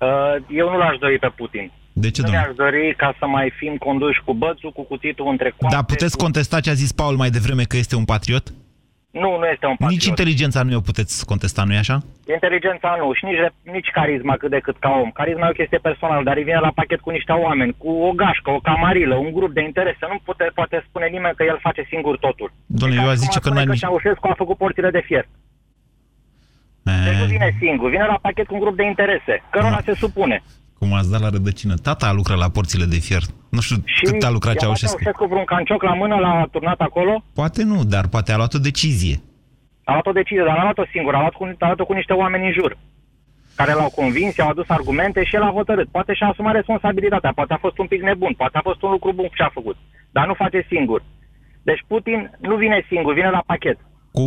Uh, Eu nu l-aș dori pe Putin. De ce, nu domnule? mi-aș dori ca să mai fim conduși cu bățul, cu cutitul între coate. Dar puteți contesta ce a zis Paul mai devreme că este un patriot? Nu, nu este un patriot. Nici inteligența nu o puteți contesta, nu-i așa? Inteligența nu și nici, nici carisma cât de cât ca om. Carisma e o chestie personală, dar îi vine la pachet cu niște oameni, cu o gașcă, o camarilă, un grup de interese. Nu pute, poate spune nimeni că el face singur totul. Doamne, eu aș zice că Spune n-ai că nici... Ceaușescu a făcut porțile de fier. Deci nu vine singur, vine la pachet cu un grup de interese, cărora se supune. Cum ați dat la rădăcină. Tata a lucrat la porțile de fier. Nu știu cât a lucrat I-a luat Ceaușescu. Ceaușescu vreun cancioc la mână, l-a turnat acolo, Poate nu, dar poate a luat o decizie. a luat o decizie, dar n-a luat-o singur, a luat cu, a luat-o cu niște oameni în jur care l-au convins, i-au adus argumente și el a hotărât. Poate și-a asumat responsabilitatea, poate a fost un pic nebun, poate a fost un lucru bun ce a făcut, dar nu face singur. Deci Putin nu vine singur, vine la pachet. Cu?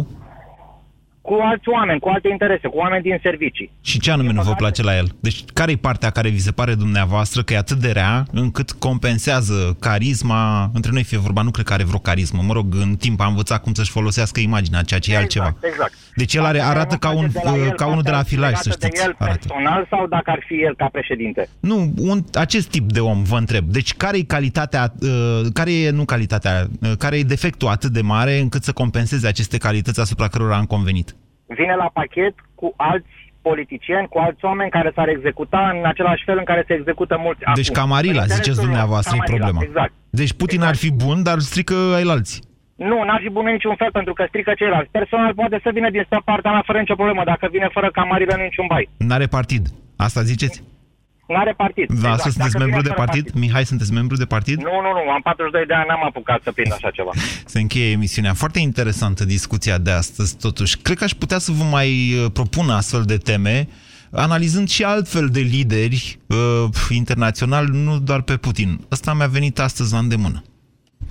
Cu alți oameni, cu alte interese, cu oameni din servicii. Și ce anume nu vă place la el? Deci care e partea care vi se pare dumneavoastră că e atât de rea încât compensează carisma? Între noi fie vorba, nu cred că are vreo carismă. Mă rog, în timp am învățat cum să-și folosească imaginea, ceea ce e altceva. Exact. Deci el are, arată ca, un, De la el, ca unul de la partea filaj, să legată de știți. el Arată. personal sau dacă ar fi el ca președinte? Nu, un, acest tip de om, vă întreb. Deci care e calitatea, uh, care e, nu calitatea, uh, care e defectul atât de mare încât să compenseze aceste calități asupra cărora am convenit? Vine la pachet cu alți politicieni, cu alți oameni care s-ar executa în același fel în care se execută mulți Deci acum. Camarila, În ziceți interesul lor, dumneavoastră, e Camarila, problema. Exact. Deci Putin ar fi bun, dar strică ai alții. Nu, n-ar fi bun în niciun fel pentru că strică ceilalți. Personal poate să vină din stă partea mea fără nicio problemă. Dacă vine fără Camarila, nu niciun bai. N-are partid. Asta ziceți? N-are partid. Da, asta sunteți Dacă membru vine de fără partid? Mihai, sunteți membru de partid? Nu, nu, nu. Am 42 de ani, n-am apucat să prind așa ceva. Se încheie emisiunea. Foarte interesantă discuția de astăzi, totuși. Cred că aș putea să vă mai uh, propun astfel de teme, analizând și altfel de lideri uh, internaționali, nu doar pe Putin. Ăsta mi-a venit astăzi la îndemână.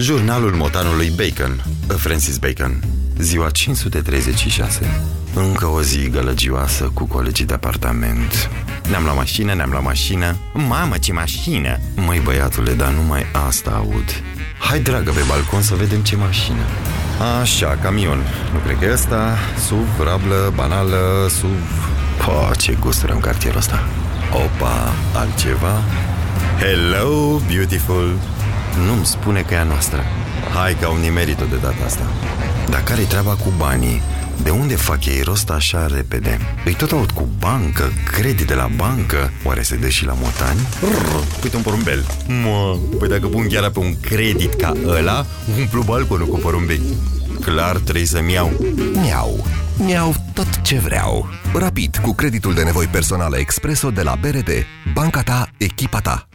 Jurnalul motanului Bacon, Francis Bacon, ziua 536. Încă o zi gălăgioasă cu colegii de apartament. Ne-am luat mașină, ne-am luat mașină. Mamă, ce mașină! Măi, băiatule, dar numai asta aud. Hai, dragă, pe balcon să vedem ce mașină. Așa, camion. Nu cred că e ăsta. SUV, rablă, banală, SUV... Po, ce gusturi în cartierul ăsta. Opa, altceva? Hello, beautiful! Nu-mi spune că e a noastră. Hai că au nimerit-o de data asta. Dar care-i treaba cu banii? De unde fac ei rost așa repede? Îi tot aud cu bancă, credit de la bancă Oare se dă și la motani? Rrr, uite un porumbel Mă, păi dacă pun chiar pe un credit ca ăla Umplu balconul cu porumbei Clar trebuie să-mi iau Miau. Miau tot ce vreau. Rapid, cu creditul de nevoi personale Expreso de la BRD. Banca ta, echipa ta.